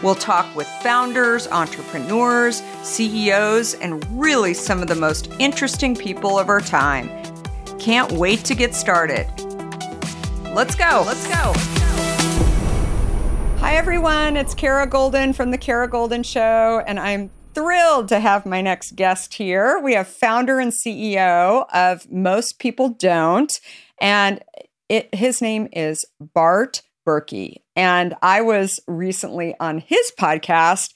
We'll talk with founders, entrepreneurs, CEOs, and really some of the most interesting people of our time. Can't wait to get started. Let's go. Let's go. Hi, everyone. It's Kara Goldin from The Kara Goldin Show, and I'm thrilled to have my next guest here. We have founder and CEO of Most People Don't, and it, his name is Bart Berkey. And I was recently on his podcast.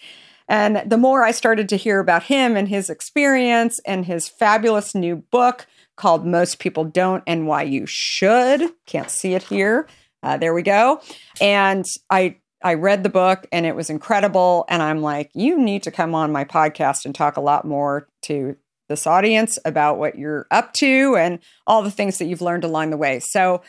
And the more I started to hear about him and his experience and his fabulous new book called Most People Don't and Why You Should, can't see it here. Uh, there we go. And I I read the book and it was incredible. And I'm like, you need to come on my podcast and talk a lot more to this audience about what you're up to and all the things that you've learned along the way. So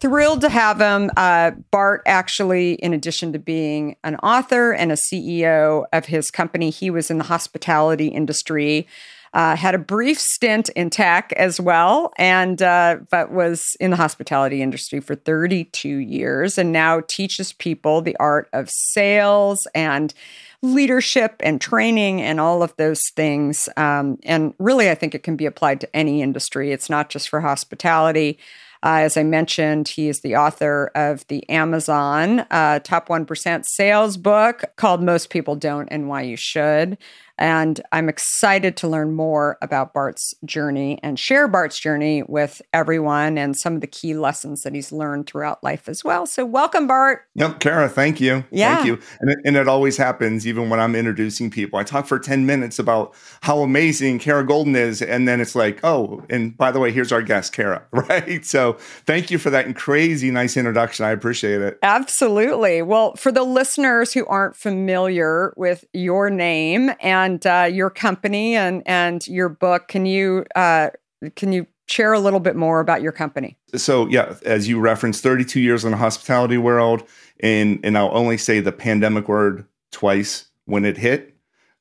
thrilled to have him. Uh, Bart, actually, in addition to being an author and a CEO of his company, he was in the hospitality industry. Uh, had a brief stint in tech as well, and uh, but was in the hospitality industry for 32 years, and now teaches people the art of sales and leadership and training and all of those things. Um, and really, I think it can be applied to any industry. It's not just for hospitality. Uh, as I mentioned, he is the author of the Amazon uh, Top 1% Sales book called Most People Don't and Why You Should. And I'm excited to learn more about Bart's journey and share Bart's journey with everyone and some of the key lessons that he's learned throughout life as well. So, welcome, Bart. Yep, Kara, thank you. Yeah. Thank you. And it, and it always happens, even when I'm introducing people. I talk for 10 minutes about how amazing Kara Goldin is. And then it's like, oh, and by the way, here's our guest, Kara, right? So, thank you for that crazy nice introduction. I appreciate it. Absolutely. Well, for the listeners who aren't familiar with your name and and uh, your company and and your book. Can you uh, can you share a little bit more about your company? So yeah, as you referenced, 32 years in the hospitality world, and and I'll only say the pandemic word twice when it hit.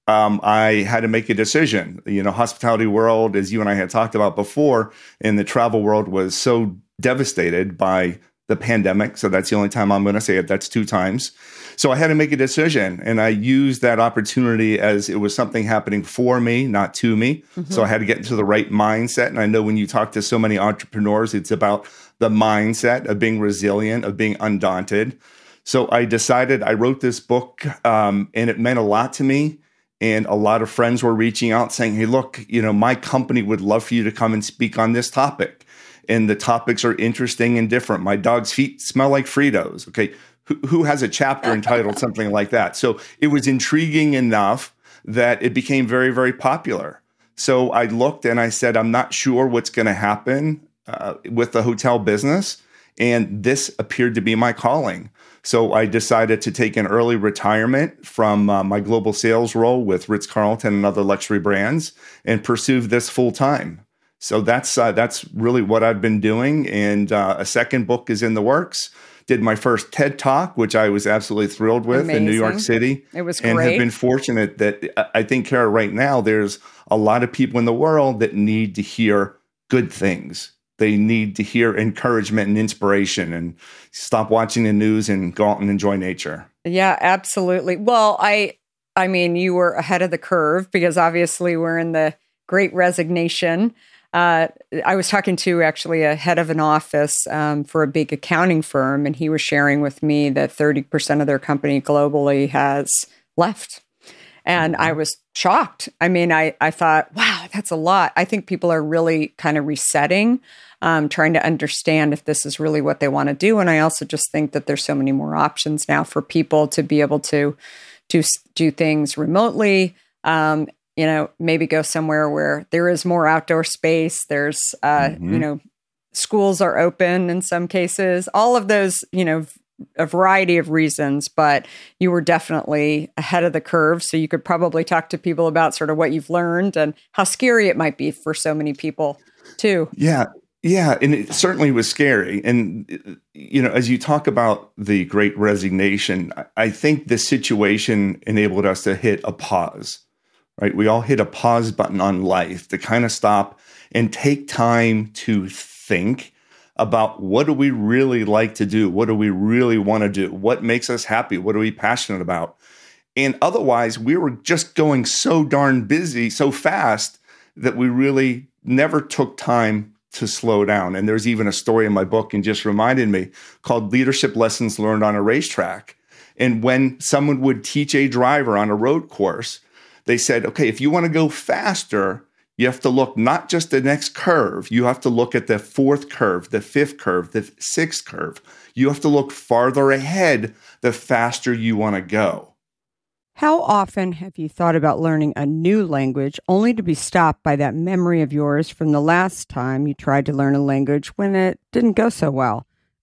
um, I had to make a decision. You know, hospitality world, as you and I had talked about before, in the travel world was so devastated by the pandemic. So that's the only time I'm going to say it. That's two times. So I had to make a decision, and I used that opportunity as it was something happening for me, not to me. Mm-hmm. So I had to get into the right mindset. And I know when you talk to so many entrepreneurs, it's about the mindset of being resilient, of being undaunted. So I decided I wrote this book, um, and it meant a lot to me. And a lot of friends were reaching out saying, Hey, look, you know, my company would love for you to come and speak on this topic. And the topics are interesting and different. My dog's feet smell like Fritos. Okay. Who, who has a chapter entitled something like that? So it was intriguing enough that it became very, very popular. So I looked and I said, I'm not sure what's going to happen uh, with the hotel business. And this appeared to be my calling. So I decided to take an early retirement from uh, my global sales role with Ritz Carlton and other luxury brands and pursue this full time. So that's uh, that's really what I've been doing. And uh, a second book is in the works. Did my first TED talk, which I was absolutely thrilled with Amazing. in New York City. It was great. And have been fortunate that uh, I think, Kara, right now, there's a lot of people in the world that need to hear good things they need to hear encouragement and inspiration and stop watching the news and go out and enjoy nature. Yeah, absolutely. Well, I I mean, you were ahead of the curve because obviously we're in the great resignation. Uh, I was talking to actually a head of an office um, for a big accounting firm, and he was sharing with me that 30% of their company globally has left. And I mm-hmm. was shocked. I mean, I, I thought, wow, that's a lot. I think people are really kind of resetting um, trying to understand if this is really what they want to do. And I also just think that there's so many more options now for people to be able to to do things remotely. Um, you know, maybe go somewhere where there is more outdoor space. There's, uh, mm-hmm. you know, schools are open in some cases. All of those, you know, a variety of reasons, but you were definitely ahead of the curve. So you could probably talk to people about sort of what you've learned and how scary it might be for so many people too. Yeah. Yeah, and it certainly was scary. And you know, as you talk about the Great Resignation, I think this situation enabled us to hit a pause. Right, we all hit a pause button on life to kind of stop and take time to think about what do we really like to do? What do we really want to do? What makes us happy? What are we passionate about? And otherwise, we were just going so darn busy so fast that we really never took time to slow down. And there's even a story in my book and just reminded me called Leadership Lessons Learned on a Racetrack. And when someone would teach a driver on a road course, they said, okay, if you want to go faster, you have to look not just the next curve, you have to look at the fourth curve, the fifth curve, the sixth curve. You have to look farther ahead the faster you want to go. How often have you thought about learning a new language only to be stopped by that memory of yours from the last time you tried to learn a language when it didn't go so well?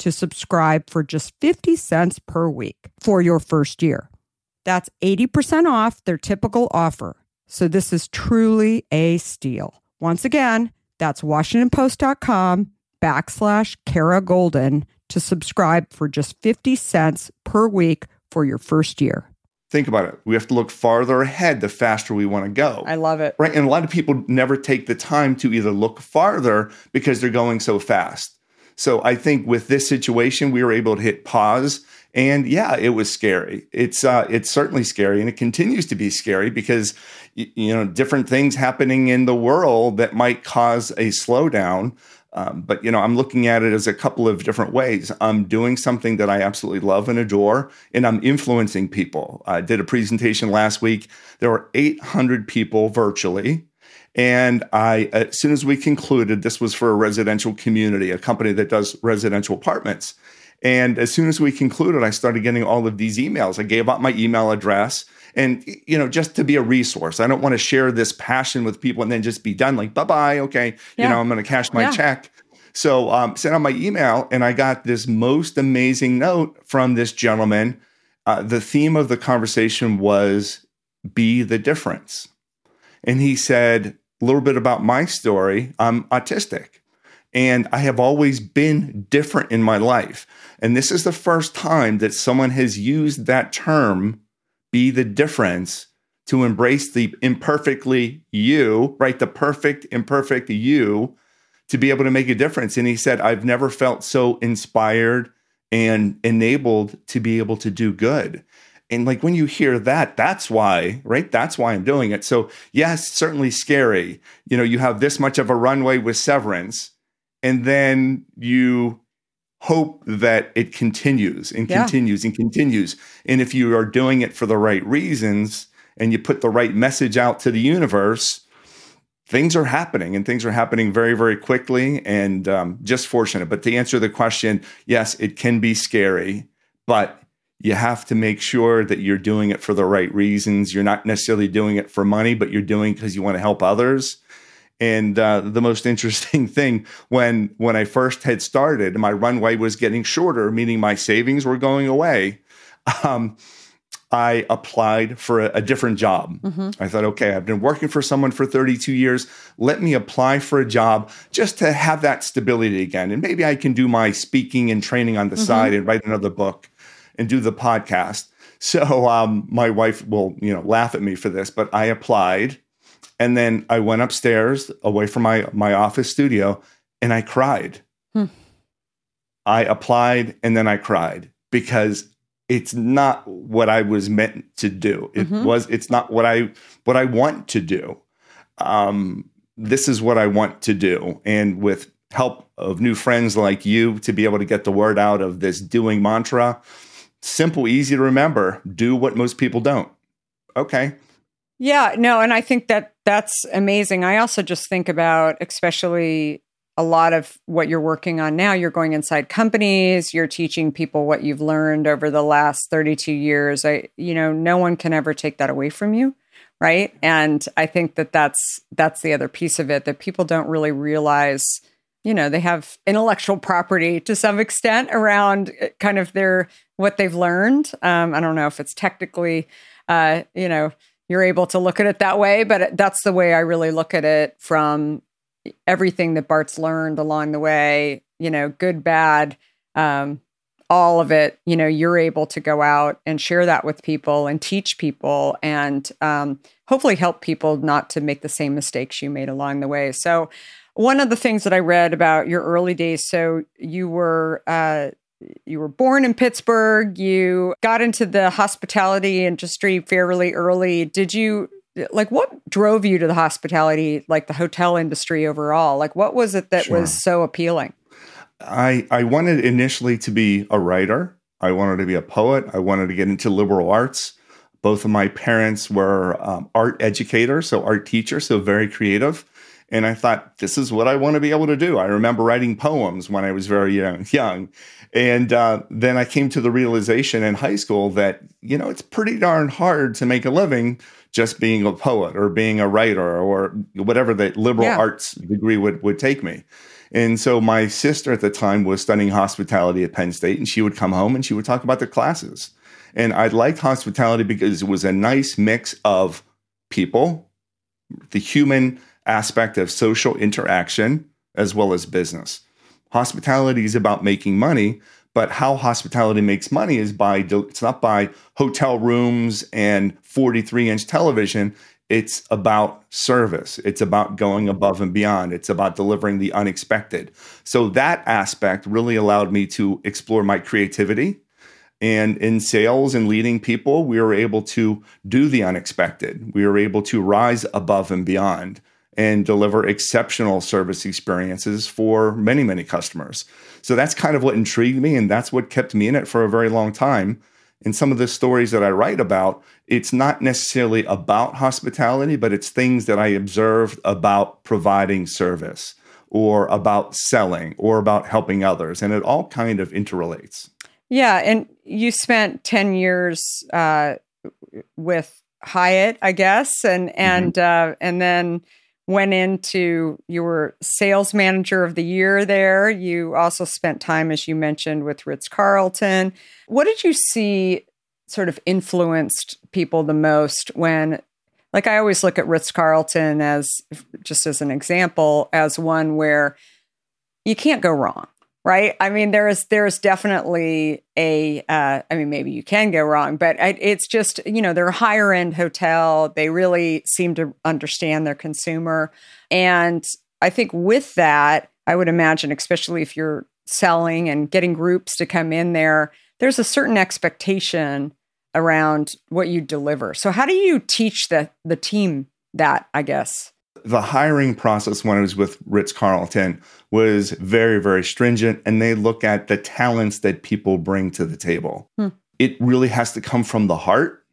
to subscribe for just 50 cents per week for your first year. That's 80% off their typical offer. So this is truly a steal. Once again, that's WashingtonPost.com backslash Kara Goldin to subscribe for just 50 cents per week for your first year. Think about it. We have to look farther ahead the faster we want to go. I love it. Right. And a lot of people never take the time to either look farther because they're going so fast. So I think with this situation, we were able to hit pause. And yeah, it was scary. It's uh, it's certainly scary, and it continues to be scary because you know different things happening in the world that might cause a slowdown. Um, but you know, I'm looking at it as a couple of different ways. I'm doing something that I absolutely love and adore, and I'm influencing people. I did a presentation last week. There were 800 people virtually, and I, as soon as we concluded, this was for a residential community, a company that does residential apartments. And as soon as we concluded, I started getting all of these emails. I gave out my email address and you know just to be a resource i don't want to share this passion with people and then just be done like bye bye okay yeah. you know i'm going to cash my yeah. check so um, sent out my email and i got this most amazing note from this gentleman uh, the theme of the conversation was be the difference and he said a little bit about my story i'm autistic and i have always been different in my life and this is the first time that someone has used that term be the difference to embrace the imperfectly you, right? The perfect, imperfect you to be able to make a difference. And he said, I've never felt so inspired and enabled to be able to do good. And like when you hear that, that's why, right? That's why I'm doing it. So, yes, certainly scary. You know, you have this much of a runway with severance, and then you hope that it continues and Yeah. continues and continues. And if you are doing it for the right reasons and you put the right message out to the universe, things are happening and things are happening very, very quickly and um, just fortunate. But to answer the question, yes, it can be scary, but you have to make sure that you're doing it for the right reasons. You're not necessarily doing it for money, but you're doing because you want to help others. And uh, the most interesting thing when when I first had started, my runway was getting shorter, meaning my savings were going away. Um, I applied for a, a different job. I thought, okay, I've been working for someone for 32 years. Let me apply for a job just to have that stability again. And maybe I can do my speaking and training on the side and write another book and do the podcast. So um, my wife will, you know, laugh at me for this, but I applied, and then I went upstairs away from my my office studio, and I cried. I applied, and then I cried because it's not what I was meant to do. It was. It's not what I what I want to do. Um, this is what I want to do, and with help of new friends like you to be able to get the word out of this doing mantra simple, easy to remember. Do what most people don't. Okay. Yeah, no, and I think that that's amazing. I also just think about, especially a lot of what you're working on now. You're going inside companies, you're teaching people what you've learned over the last 32 years. I, you know, no one can ever take that away from you, right? And I think that that's that's the other piece of it that people don't really realize. You know, they have intellectual property to some extent around uh, kind of their what they've learned. Um, I don't know if it's technically, uh, you know, you're able to look at it that way, but that's the way I really look at it from everything that Bart's learned along the way, you know, good, bad, um, all of it, you know, you're able to go out and share that with people and teach people and um, hopefully help people not to make the same mistakes you made along the way. So, one of the things that I read about your early days, so you were uh, you were born in Pittsburgh. You got into the hospitality industry fairly early. Did you like what drove you to the hospitality, like the hotel industry overall? Like what was it that Sure. was so appealing? I I wanted initially to be a writer. I wanted to be a poet. I wanted to get into liberal arts. Both of my parents were um, art educators, so art teachers, so very creative. And I thought, this is what I want to be able to do. I remember writing poems when I was very young. young. And uh, then I came to the realization in high school that, you know, it's pretty darn hard to make a living just being a poet or being a writer or whatever the liberal Yeah. arts degree would, would take me. And so my sister at the time was studying hospitality at Penn State, and she would come home and she would talk about the classes. And I liked hospitality because it was a nice mix of people, the human aspect of social interaction, as well as business. Hospitality is about making money, but how hospitality makes money is by it's not by hotel rooms and 43 inch television. It's about service. It's about going above and beyond. It's about delivering the unexpected. So that aspect really allowed me to explore my creativity. And in sales and leading people, we were able to do the unexpected. We were able to rise above and beyond and deliver exceptional service experiences for many, many customers. So that's kind of what intrigued me. And that's what kept me in it for a very long time. In some of the stories that I write about, it's not necessarily about hospitality, but it's things that I observed about providing service or about selling or about helping others. And it all kind of interrelates. Yeah, and you spent ten years uh, with Hyatt, I guess, and and uh, and then went into you were sales manager of the year there. You also spent time, as you mentioned, with Ritz Carlton. What did you see sort of influenced people the most when? Like I always look at Ritz Carlton as just as an example, as one where you can't go wrong right? I mean there's there's definitely a uh, i mean maybe you can go wrong but it's just you know they're a higher end hotel. They really seem to understand their consumer. And i think with that i would imagine especially if you're selling and getting groups to come in there there's a certain expectation around what you deliver. So how do you teach the the team that i guess The hiring process when I was with Ritz Carlton was very, very stringent, and they look at the talents that people bring to the table. Hmm. It really has to come from the heart.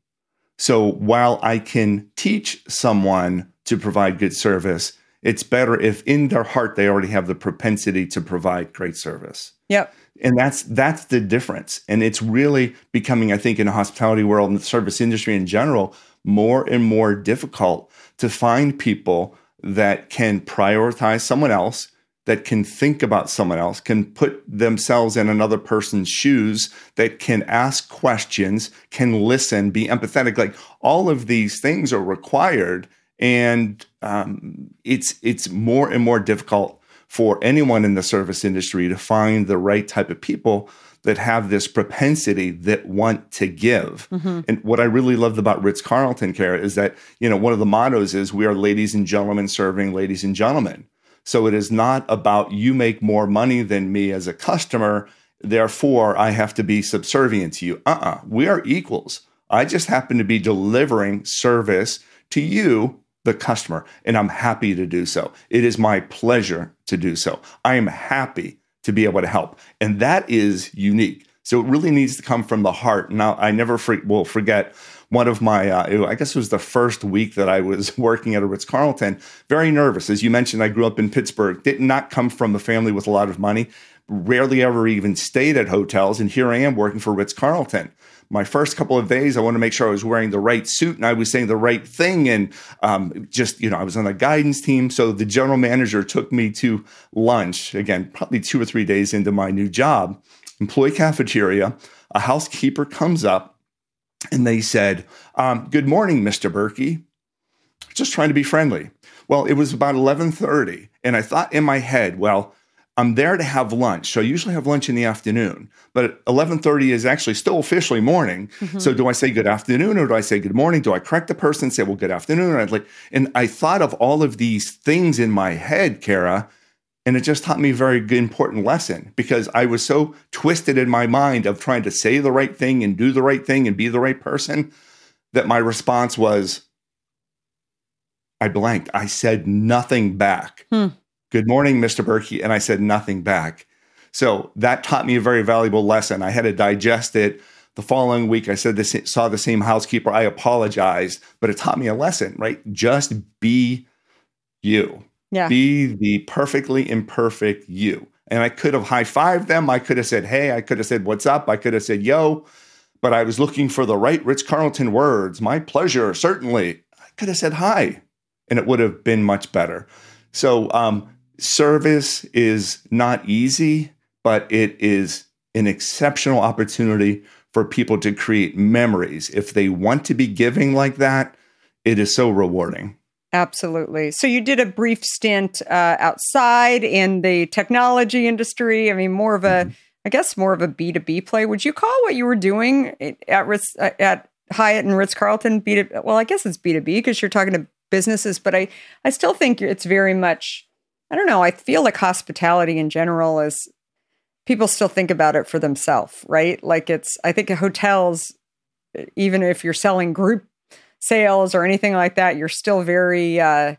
So while I can teach someone to provide good service, it's better if in their heart they already have the propensity to provide great service. Yep. And that's that's the difference. And it's really becoming, I think, in the hospitality world and the service industry in general, more and more difficult to find people that can prioritize someone else, that can think about someone else, can put themselves in another person's shoes, that can ask questions, can listen, be empathetic. Like all of these things are required, and um, it's it's more and more difficult for anyone in the service industry to find the right type of people that have this propensity that want to give. Mm-hmm. And what I really loved about Ritz Carlton, Kara is that, you know, one of the mottos is we are ladies and gentlemen serving ladies and gentlemen. So it is not about you make more money than me as a customer. Therefore, I have to be subservient to you. Uh uh-uh. uh We are equals. I just happen to be delivering service to you, the customer, and I'm happy to do so. It is my pleasure to do so. I am happy to be able to help. And that is unique. So it really needs to come from the heart. Now, I never for, will forget one of my, uh, I guess it was the first week that I was working at a Ritz Carlton, very nervous. As you mentioned, I grew up in Pittsburgh, did not come from a family with a lot of money, rarely ever even stayed at hotels. And here I am working for Ritz Carlton my first couple of days, I wanted to make sure I was wearing the right suit and I was saying the right thing. And um, just, you know, I was on the guidance team. So the general manager took me to lunch, again, probably two or three days into my new job, employee cafeteria. A housekeeper comes up and they said, um, Good morning, Mr. Berkey. Just trying to be friendly. Well, it was about 1130. And I thought in my head, well, I'm there to have lunch. So I usually have lunch in the afternoon, but 11:30 is actually still officially morning. Mm-hmm. So do I say good afternoon or do I say good morning? Do I correct the person and say, well, good afternoon? And, I'd like, and I thought of all of these things in my head, Kara, and it just taught me a very good, important lesson because I was so twisted in my mind of trying to say the right thing and do the right thing and be the right person that my response was, I blanked. I said nothing back. Hmm. Good morning, Mr. Berkey. And I said nothing back. So that taught me a very valuable lesson. I had to digest it. The following week, I said this, saw the same housekeeper. I apologized, but it taught me a lesson, right? Just be you. Yeah. Be the perfectly imperfect you. And I could have high fived them. I could have said, hey, I could have said, what's up? I could have said, yo, but I was looking for the right Ritz Carlton words. My pleasure, certainly. I could have said hi, and it would have been much better. So, um, service is not easy, but it is an exceptional opportunity for people to create memories. If they want to be giving like that, it is so rewarding. Absolutely. So you did a brief stint uh, outside in the technology industry. I mean, more of a, mm-hmm. I guess, more of a B two B play. Would you call what you were doing at Ritz, uh, at Hyatt and Ritz Carlton B two? Well, I guess it's B two B because you're talking to businesses, but I I still think it's very much I don't know. I feel like hospitality in general is people still think about it for themselves, right? Like it's, I think hotels, even if you're selling group sales or anything like that, you're still very, uh,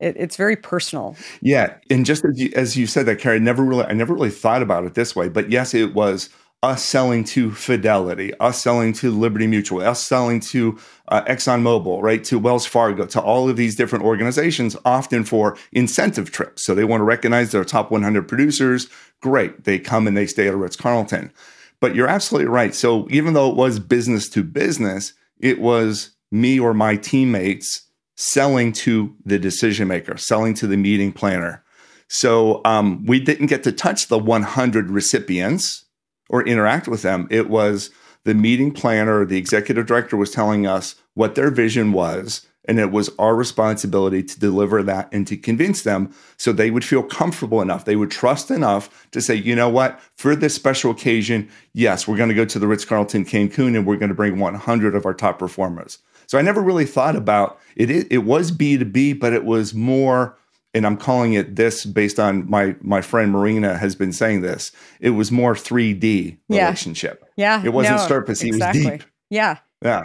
it, it's very personal. Yeah, and just as you, as you said that, Kara, I never really, I never really thought about it this way. But yes, it was us selling to Fidelity, us selling to Liberty Mutual, us selling to uh, ExxonMobil, right, to Wells Fargo, to all of these different organizations, often for incentive trips. So they want to recognize their top 100 producers. Great. They come and they stay at Ritz Carlton. But you're absolutely right. So even though it was business to business, it was me or my teammates selling to the decision maker, selling to the meeting planner. So um, we didn't get to touch the 100 recipients or interact with them. It was the meeting planner, the executive director was telling us what their vision was. And it was our responsibility to deliver that and to convince them so they would feel comfortable enough. They would trust enough to say, you know what, for this special occasion, yes, we're going to go to the Ritz Carlton Cancun and we're going to bring 100 of our top performers. So I never really thought about it. It, it was B2B, but it was more and I'm calling it this based on my my friend Marina has been saying this. It was more 3D relationship. Yeah, yeah. it wasn't no, surface. Exactly. It was deep. Yeah, yeah.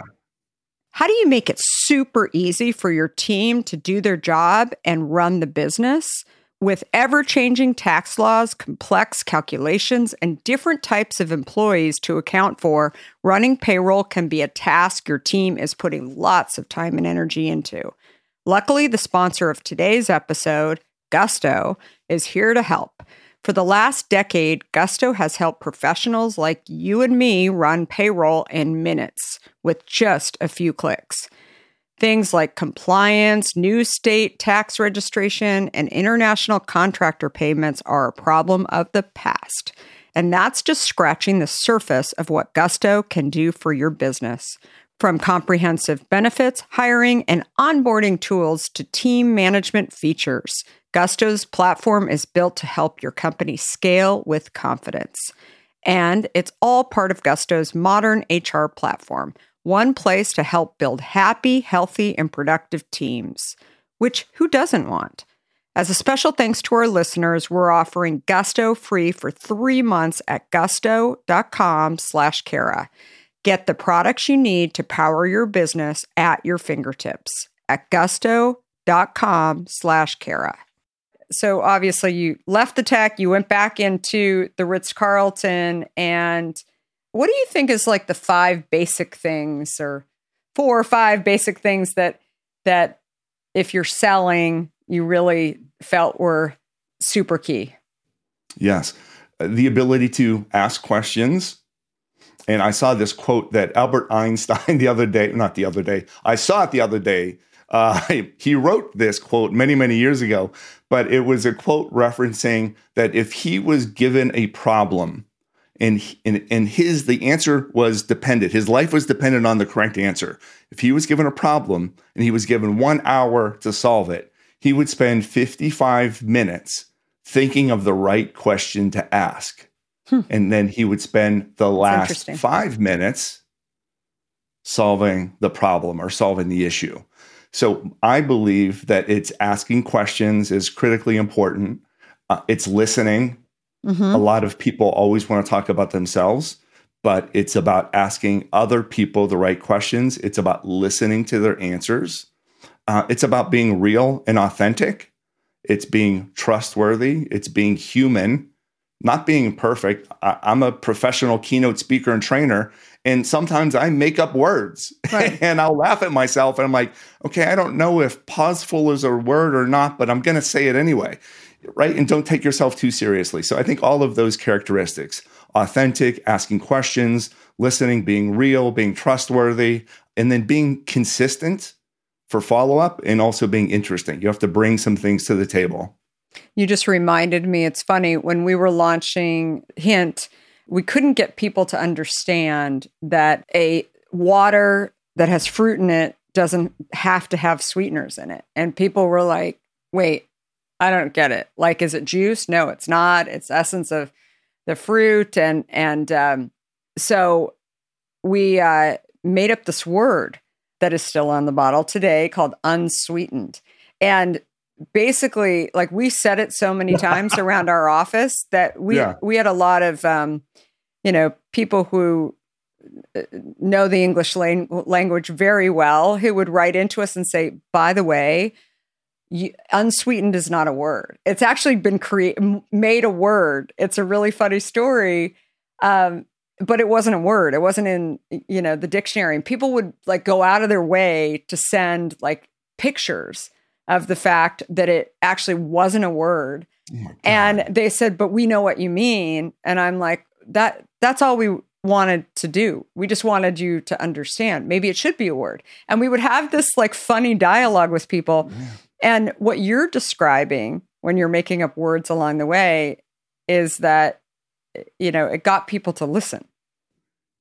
How do you make it super easy for your team to do their job and run the business? With ever changing tax laws, complex calculations, and different types of employees to account for, running payroll can be a task your team is putting lots of time and energy into. Luckily, the sponsor of today's episode, Gusto, is here to help. For the last decade, Gusto has helped professionals like you and me run payroll in minutes with just a few clicks. Things like compliance, new state tax registration, and international contractor payments are a problem of the past. And that's just scratching the surface of what Gusto can do for your business. From comprehensive benefits, hiring, and onboarding tools to team management features, Gusto's platform is built to help your company scale with confidence. And it's all part of Gusto's modern HR platform one place to help build happy, healthy, and productive teams, which who doesn't want? As a special thanks to our listeners, we're offering Gusto free for three months at gusto.com slash Kara. Get the products you need to power your business at your fingertips at gusto.com slash Kara. So obviously you left the tech, you went back into the Ritz Carlton and – what do you think is like the five basic things or four or five basic things that that if you're selling you really felt were super key? Yes. The ability to ask questions. And I saw this quote that Albert Einstein the other day, not the other day, I saw it the other day. Uh, he wrote this quote many, many years ago, but it was a quote referencing that if he was given a problem and, and and his the answer was dependent his life was dependent on the correct answer if he was given a problem and he was given 1 hour to solve it he would spend 55 minutes thinking of the right question to ask hmm. and then he would spend the last 5 minutes solving the problem or solving the issue so i believe that it's asking questions is critically important uh, it's listening Mm-hmm. A lot of people always want to talk about themselves, but it's about asking other people the right questions. It's about listening to their answers. Uh, it's about being real and authentic. It's being trustworthy. It's being human, not being perfect. I, am a professional keynote speaker and trainer, and sometimes I make up words right. and I'll laugh at myself. And I'm like, okay, I don't know if pauseful is a word or not, but I'm going to say it anyway right? And don't take yourself too seriously. So I think all of those characteristics authentic, asking questions, listening, being real, being trustworthy, and then being consistent for follow up and also being interesting. You have to bring some things to the table. You just reminded me, it's funny, when we were launching Hint, we couldn't get people to understand that a water that has fruit in it doesn't have to have sweeteners in it. And people were like, wait, I don't get it. Like, is it juice? No, it's not. It's essence of the fruit, and and um, so we uh, made up this word that is still on the bottle today called unsweetened, and basically, like we said it so many times around our office that we yeah. we had a lot of um, you know people who uh, know the English lang- language very well who would write into us and say, by the way, you, unsweetened is not a word. It's actually been created, made a word. It's a really funny story. Um, but it wasn't a word. It wasn't in, you know, the dictionary. And people would like go out of their way to send like pictures of the fact that it actually wasn't a word. Oh and they said, but we know what you mean. And I'm like, that that's all we wanted to do. We just wanted you to understand. Maybe it should be a word. And we would have this like funny dialogue with people. Yeah. And what you're describing when you're making up words along the way is that, you know, it got people to listen,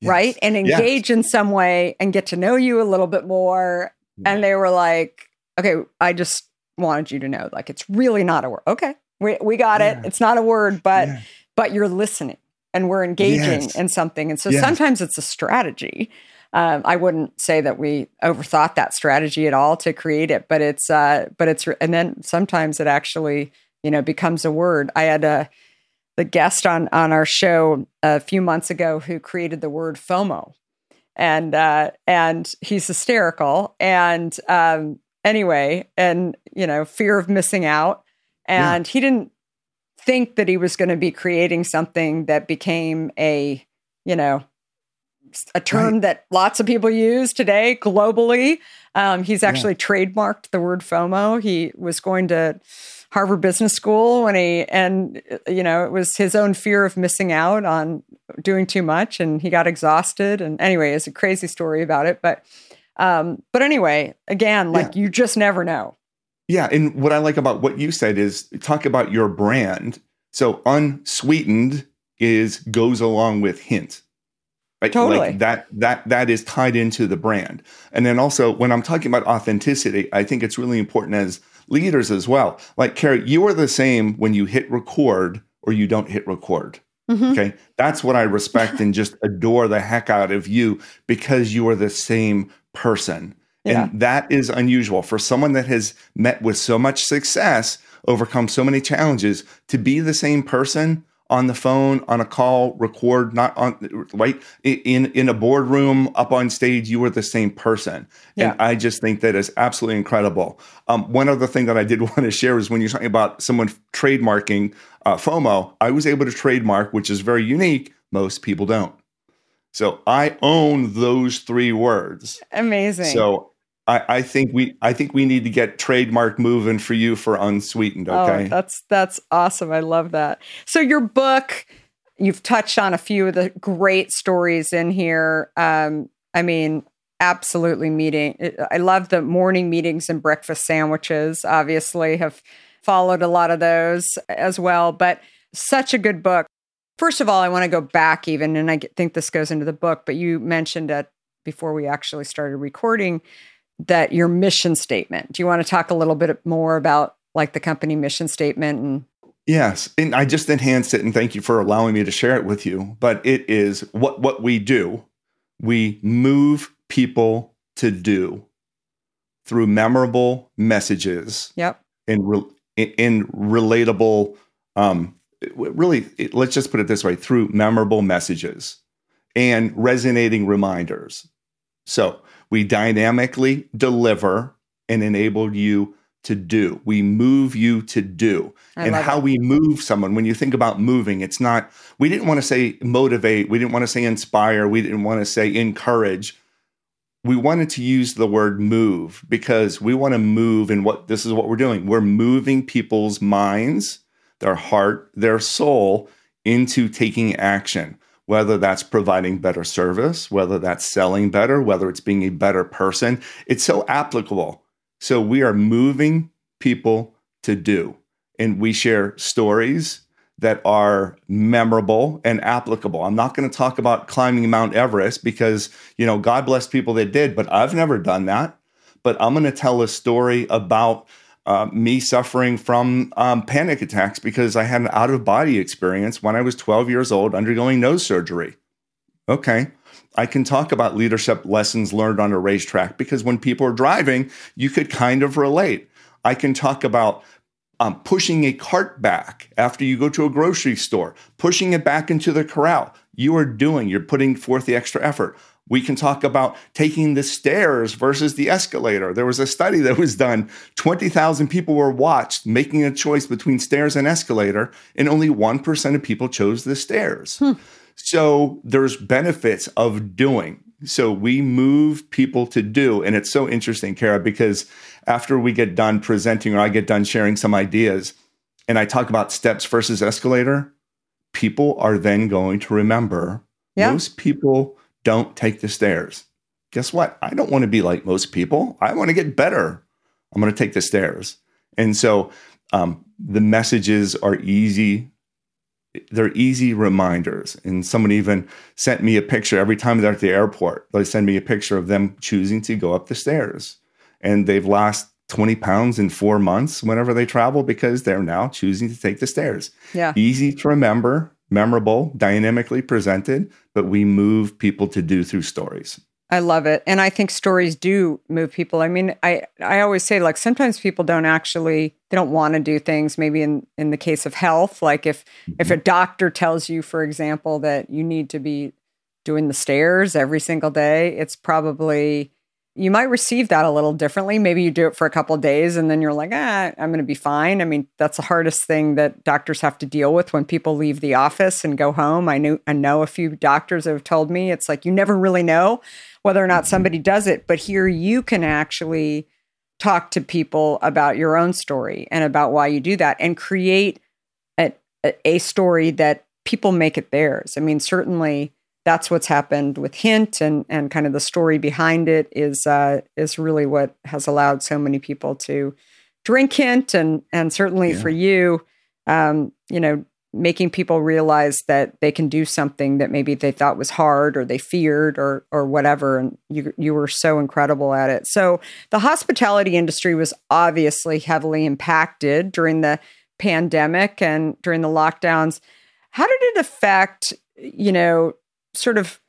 yes. right? And engage yes. in some way and get to know you a little bit more. Yeah. And they were like, okay, I just wanted you to know, like, it's really not a word. Okay, we, we got yeah. it. It's not a word, but, yeah. but you're listening and we're engaging yes. in something. And so sometimes it's a strategy um, I wouldn't say that we overthought that strategy at all to create it, but it's uh, but it's and then sometimes it actually you know becomes a word. I had a the guest on on our show a few months ago who created the word FOMO, and uh, and he's hysterical. And um, anyway, and you know, fear of missing out, and yeah. he didn't think that he was going to be creating something that became a you know a term right. that lots of people use today globally. Um, he's actually yeah. trademarked the word FOMO. He was going to Harvard Business School when he, and, you know, it was his own fear of missing out on doing too much and he got exhausted. And anyway, it's a crazy story about it. But, um, but anyway, again, like yeah. you just never know. Yeah. And what I like about what you said is talk about your brand. So unsweetened is goes along with hint Right? Totally. Like that that that is tied into the brand. And then also when I'm talking about authenticity, I think it's really important as leaders as well. Like Kara, you are the same when you hit record or you don't hit record. Mm-hmm. Okay. That's what I respect and just adore the heck out of you because you are the same person. Yeah. And that is unusual for someone that has met with so much success, overcome so many challenges, to be the same person on the phone, on a call, record, not on right in in a boardroom, up on stage, you were the same person. Yeah. And I just think that is absolutely incredible. Um, one other thing that I did want to share is when you're talking about someone trademarking uh, FOMO, I was able to trademark, which is very unique. Most people don't. So I own those three words. Amazing. So I, I, think we I think we need to get trademark moving for you for unsweetened. Oh, okay, oh, that's that's awesome. I love that. So your book, you've touched on a few of the great stories in here. Um, I mean, absolutely meeting. I love the morning meetings and breakfast sandwiches. Obviously, have followed a lot of those as well. But such a good book. First of all, I want to go back even, and I think this goes into the book. But you mentioned it before we actually started recording that your mission statement. Do you want to talk a little bit more about like the company mission statement and Yes, and I just enhanced it and thank you for allowing me to share it with you, but it is what what we do. We move people to do through memorable messages. Yep. In re, in relatable um really let's just put it this way through memorable messages and resonating reminders. So, we dynamically deliver and enable you to do. We move you to do. I and how it. we move someone, when you think about moving, it's not, we didn't want to say motivate, we didn't want to say inspire, we didn't want to say encourage. We wanted to use the word move because we want to move and what this is what we're doing. We're moving people's minds, their heart, their soul into taking action whether that's providing better service, whether that's selling better, whether it's being a better person. It's so applicable. So we are moving people to do. And we share stories that are memorable and applicable. I'm not going to talk about climbing Mount Everest because, you know, God bless people that did, but I've never done that. But I'm going to tell a story about uh, me suffering from um, panic attacks because I had an out of body experience when I was 12 years old undergoing nose surgery. Okay. I can talk about leadership lessons learned on a racetrack because when people are driving, you could kind of relate. I can talk about um, pushing a cart back after you go to a grocery store, pushing it back into the corral. You are doing, you're putting forth the extra effort. We can talk about taking the stairs versus the escalator. There was a study that was done. 20,000 people were watched making a choice between stairs and escalator, and only 1% of people chose the stairs. Hmm. So there's benefits of doing. So we move people to do. And it's so interesting, Kara, because after we get done presenting or I get done sharing some ideas and I talk about steps versus escalator, people are then going to remember. Yeah. Most people don't take the stairs. Guess what? I don't want to be like most people. I want to get better. I'm going to take the stairs. And so um, the messages are easy. They're easy reminders. And someone even sent me a picture every time they're at the airport. They send me a picture of them choosing to go up the stairs. And they've lost 20 pounds in four months whenever they travel because they're now choosing to take the stairs. Yeah. Easy to remember, memorable, dynamically presented, but we move people to do through stories. I love it. And I think stories do move people. I mean, I, I always say like sometimes people don't actually they don't want to do things maybe in in the case of health like if mm-hmm. if a doctor tells you for example that you need to be doing the stairs every single day, it's probably you might receive that a little differently. Maybe you do it for a couple days and then you're like, ah, I'm going to be fine. I mean, that's the hardest thing that doctors have to deal with when people leave the office and go home. I knew I know a few doctors have told me it's like you never really know whether or not somebody does it, but here you can actually talk to people about your own story and about why you do that and create a, a story that people make it theirs. I mean, certainly that's what's happened with Hint and and kind of the story behind it is uh, is really what has allowed so many people to drink Hint and and certainly yeah. for you, um, you know, making people realize that they can do something that maybe they thought was hard or they feared or or whatever and you you were so incredible at it. So the hospitality industry was obviously heavily impacted during the pandemic and during the lockdowns. How did it affect, you know, sort of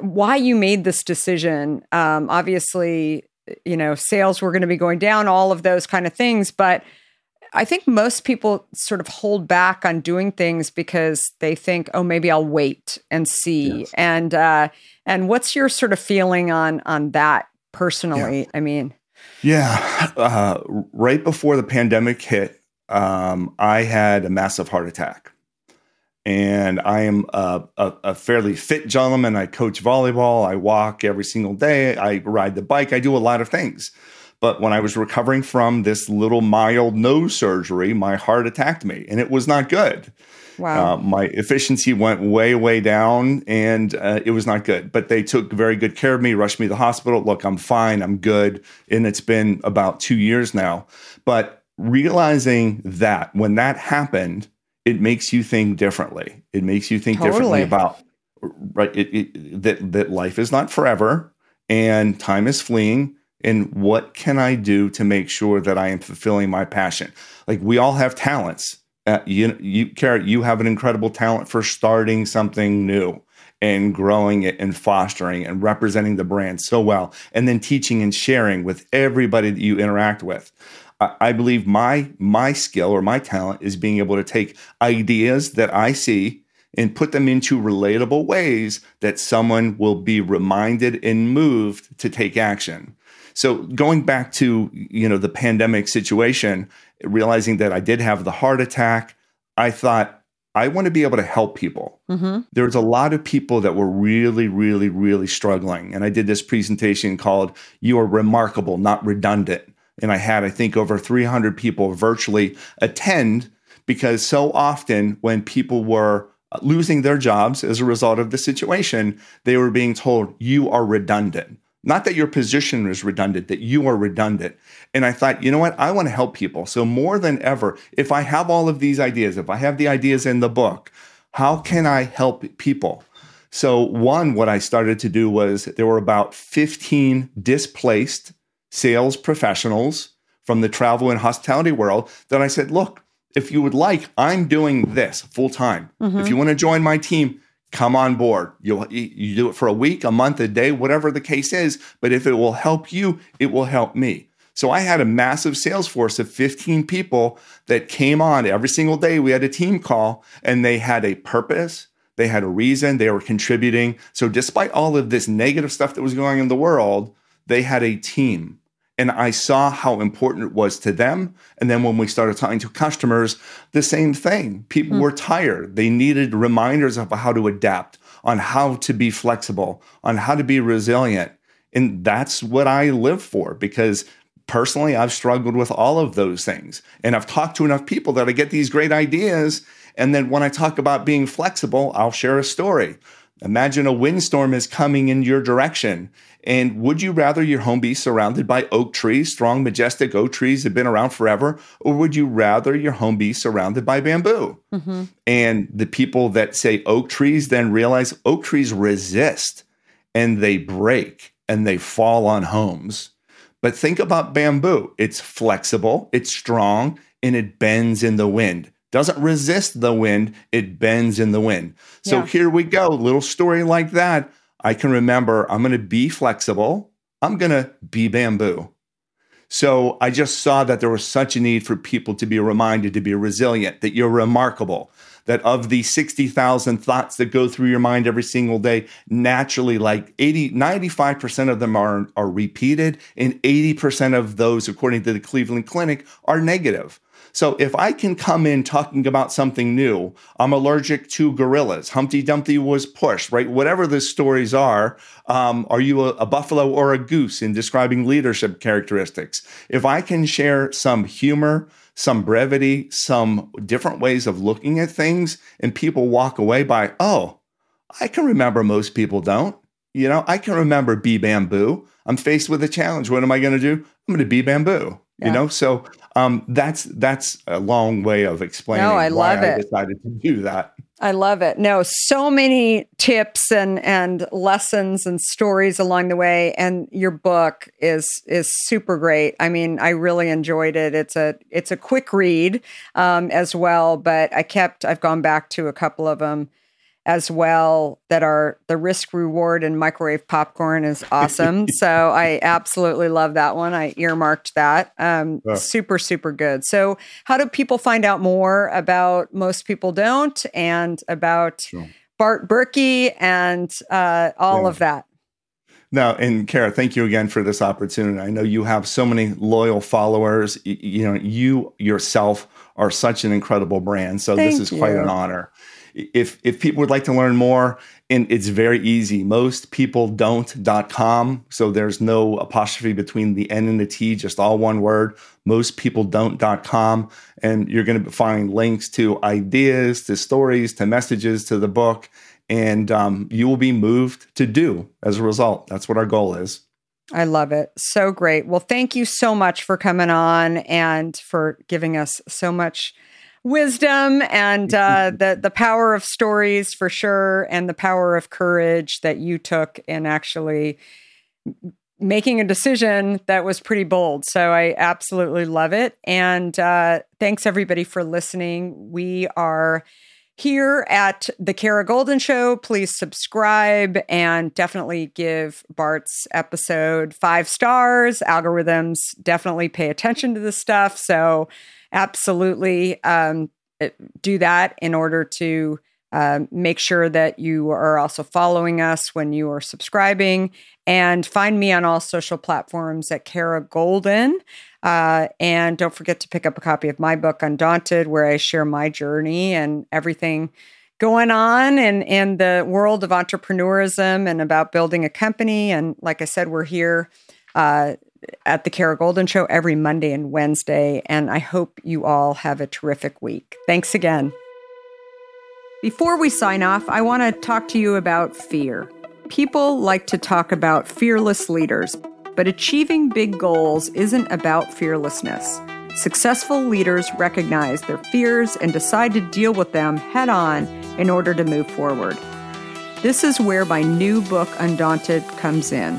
why you made this decision. Um, obviously, you know, sales were going to be going down, all of those kind of things. But I think most people sort of hold back on doing things because they think, oh, maybe I'll wait and see. Yes. And uh, and what's your sort of feeling on on that personally? Yeah. I mean, yeah, uh, right before the pandemic hit, um, I had a massive heart attack and I am a, a, a, fairly fit gentleman. I coach volleyball. I walk every single day. I ride the bike. I do a lot of things. But when I was recovering from this little mild nose surgery, my heart attacked me, and it was not good. Wow. Uh, my efficiency went way, way down, and uh, it was not good. But they took very good care of me, rushed me to the hospital. Look, I'm fine. I'm good. And it's been about two years now. But realizing that when that happened, it makes you think differently. It makes you think totally. differently about right it, it, that that life is not forever and time is fleeing. And what can I do to make sure that I am fulfilling my passion? Like we all have talents. Uh, you, you, Kara, you have an incredible talent for starting something new and growing it and fostering and representing the brand so well, and then teaching and sharing with everybody that you interact with. I believe my my skill or my talent is being able to take ideas that I see and put them into relatable ways that someone will be reminded and moved to take action. So going back to you know the pandemic situation, realizing that I did have the heart attack, I thought I want to be able to help people. Mm-hmm. There's a lot of people that were really, really, really struggling, and I did this presentation called "You Are Remarkable, Not Redundant." And I had, I think, over 300 people virtually attend because so often when people were losing their jobs as a result of the situation, they were being told, you are redundant. Not that your position is redundant, that you are redundant. And I thought, you know what? I want to help people. So, more than ever, if I have all of these ideas, if I have the ideas in the book, how can I help people? So, one, what I started to do was there were about 15 displaced sales professionals from the travel and hospitality world that I said, look, if you would like, I'm doing this full time. Mm-hmm. If you want to join my team, come on board. You you do it for a week, a month, a day, whatever the case is. But if it will help you, it will help me. So I had a massive sales force of 15 people that came on every single day. We had a team call and they had a purpose. They had a reason. They were contributing. So despite all of this negative stuff that was going on in the world, they had a team and I saw how important it was to them. And then when we started talking to customers, the same thing. People mm. were tired. They needed reminders of how to adapt, on how to be flexible, on how to be resilient. And that's what I live for because personally, I've struggled with all of those things. And I've talked to enough people that I get these great ideas. And then when I talk about being flexible, I'll share a story. Imagine a windstorm is coming in your direction and would you rather your home be surrounded by oak trees, strong, majestic oak trees that have been around forever? Or would you rather your home be surrounded by bamboo? Mm-hmm. And the people that say oak trees then realize oak trees resist and they break and they fall on homes. But think about bamboo it's flexible, it's strong, and it bends in the wind. Doesn't resist the wind, it bends in the wind. So yeah. here we go, little story like that I can remember I'm going to be flexible. I'm going to be bamboo. So I just saw that there was such a need for people to be reminded to be resilient, that you're remarkable, that of the 60,000 thoughts that go through your mind every single day, naturally like 80, 95% of them are, are repeated and 80% of those, according to the Cleveland Clinic, are negative. So if I can come in talking about something new, I'm allergic to gorillas. Humpty Dumpty was pushed, right? Whatever the stories are, um, are you a, a buffalo or a goose in describing leadership characteristics? If I can share some humor, some brevity, some different ways of looking at things, and people walk away by, oh, I can remember most people don't. You know, I can remember be bamboo. I'm faced with a challenge. What am I going to do? I'm going to be bamboo. Yeah. You know, so um, that's that's a long way of explaining no, I why love I it. decided to do that. I love it. No, so many tips and and lessons and stories along the way, and your book is is super great. I mean, I really enjoyed it. It's a it's a quick read um, as well, but I kept I've gone back to a couple of them as well that are the risk reward and microwave popcorn is awesome. so I absolutely love that one. I earmarked that. Um. Super, super good. So, how do people find out more about Most People Don't and about sure. Bart Berkey and uh, all yeah. of that? Now, and Kara, thank you again for this opportunity. I know you have so many loyal followers. You, you know, you yourself are such an incredible brand. So thank this is you. quite an honor if if people would like to learn more and it's very easy most people don't.com so there's no apostrophe between the n and the t just all one word most people don't.com and you're going to find links to ideas to stories to messages to the book and um, you will be moved to do as a result that's what our goal is I love it. So great. Well, thank you so much for coming on and for giving us so much wisdom and uh, the the power of stories for sure, and the power of courage that you took in actually making a decision that was pretty bold. So I absolutely love it. And uh, thanks everybody for listening. We are here at the Kara Goldin Show. Please subscribe and definitely give Bart's episode five stars. Algorithms definitely pay attention to this stuff. So absolutely um, eh, do that in order to uh, make sure that you are also following us when you are subscribing. And find me on all social platforms at Kara Goldin. Uh, and don't forget to pick up a copy of my book, Undaunted, where I share my journey and everything going on in, in the world of entrepreneurism and about building a company. And like I said, we're here uh, at the Kara Goldin Show every Monday and Wednesday. And I hope you all have a terrific week. Thanks again. Before we sign off, I want to talk to you about fear. People like to talk about fearless leaders, but achieving big goals isn't about fearlessness. Successful leaders recognize their fears and decide to deal with them head on in order to move forward. This is where my new book, Undaunted, comes in.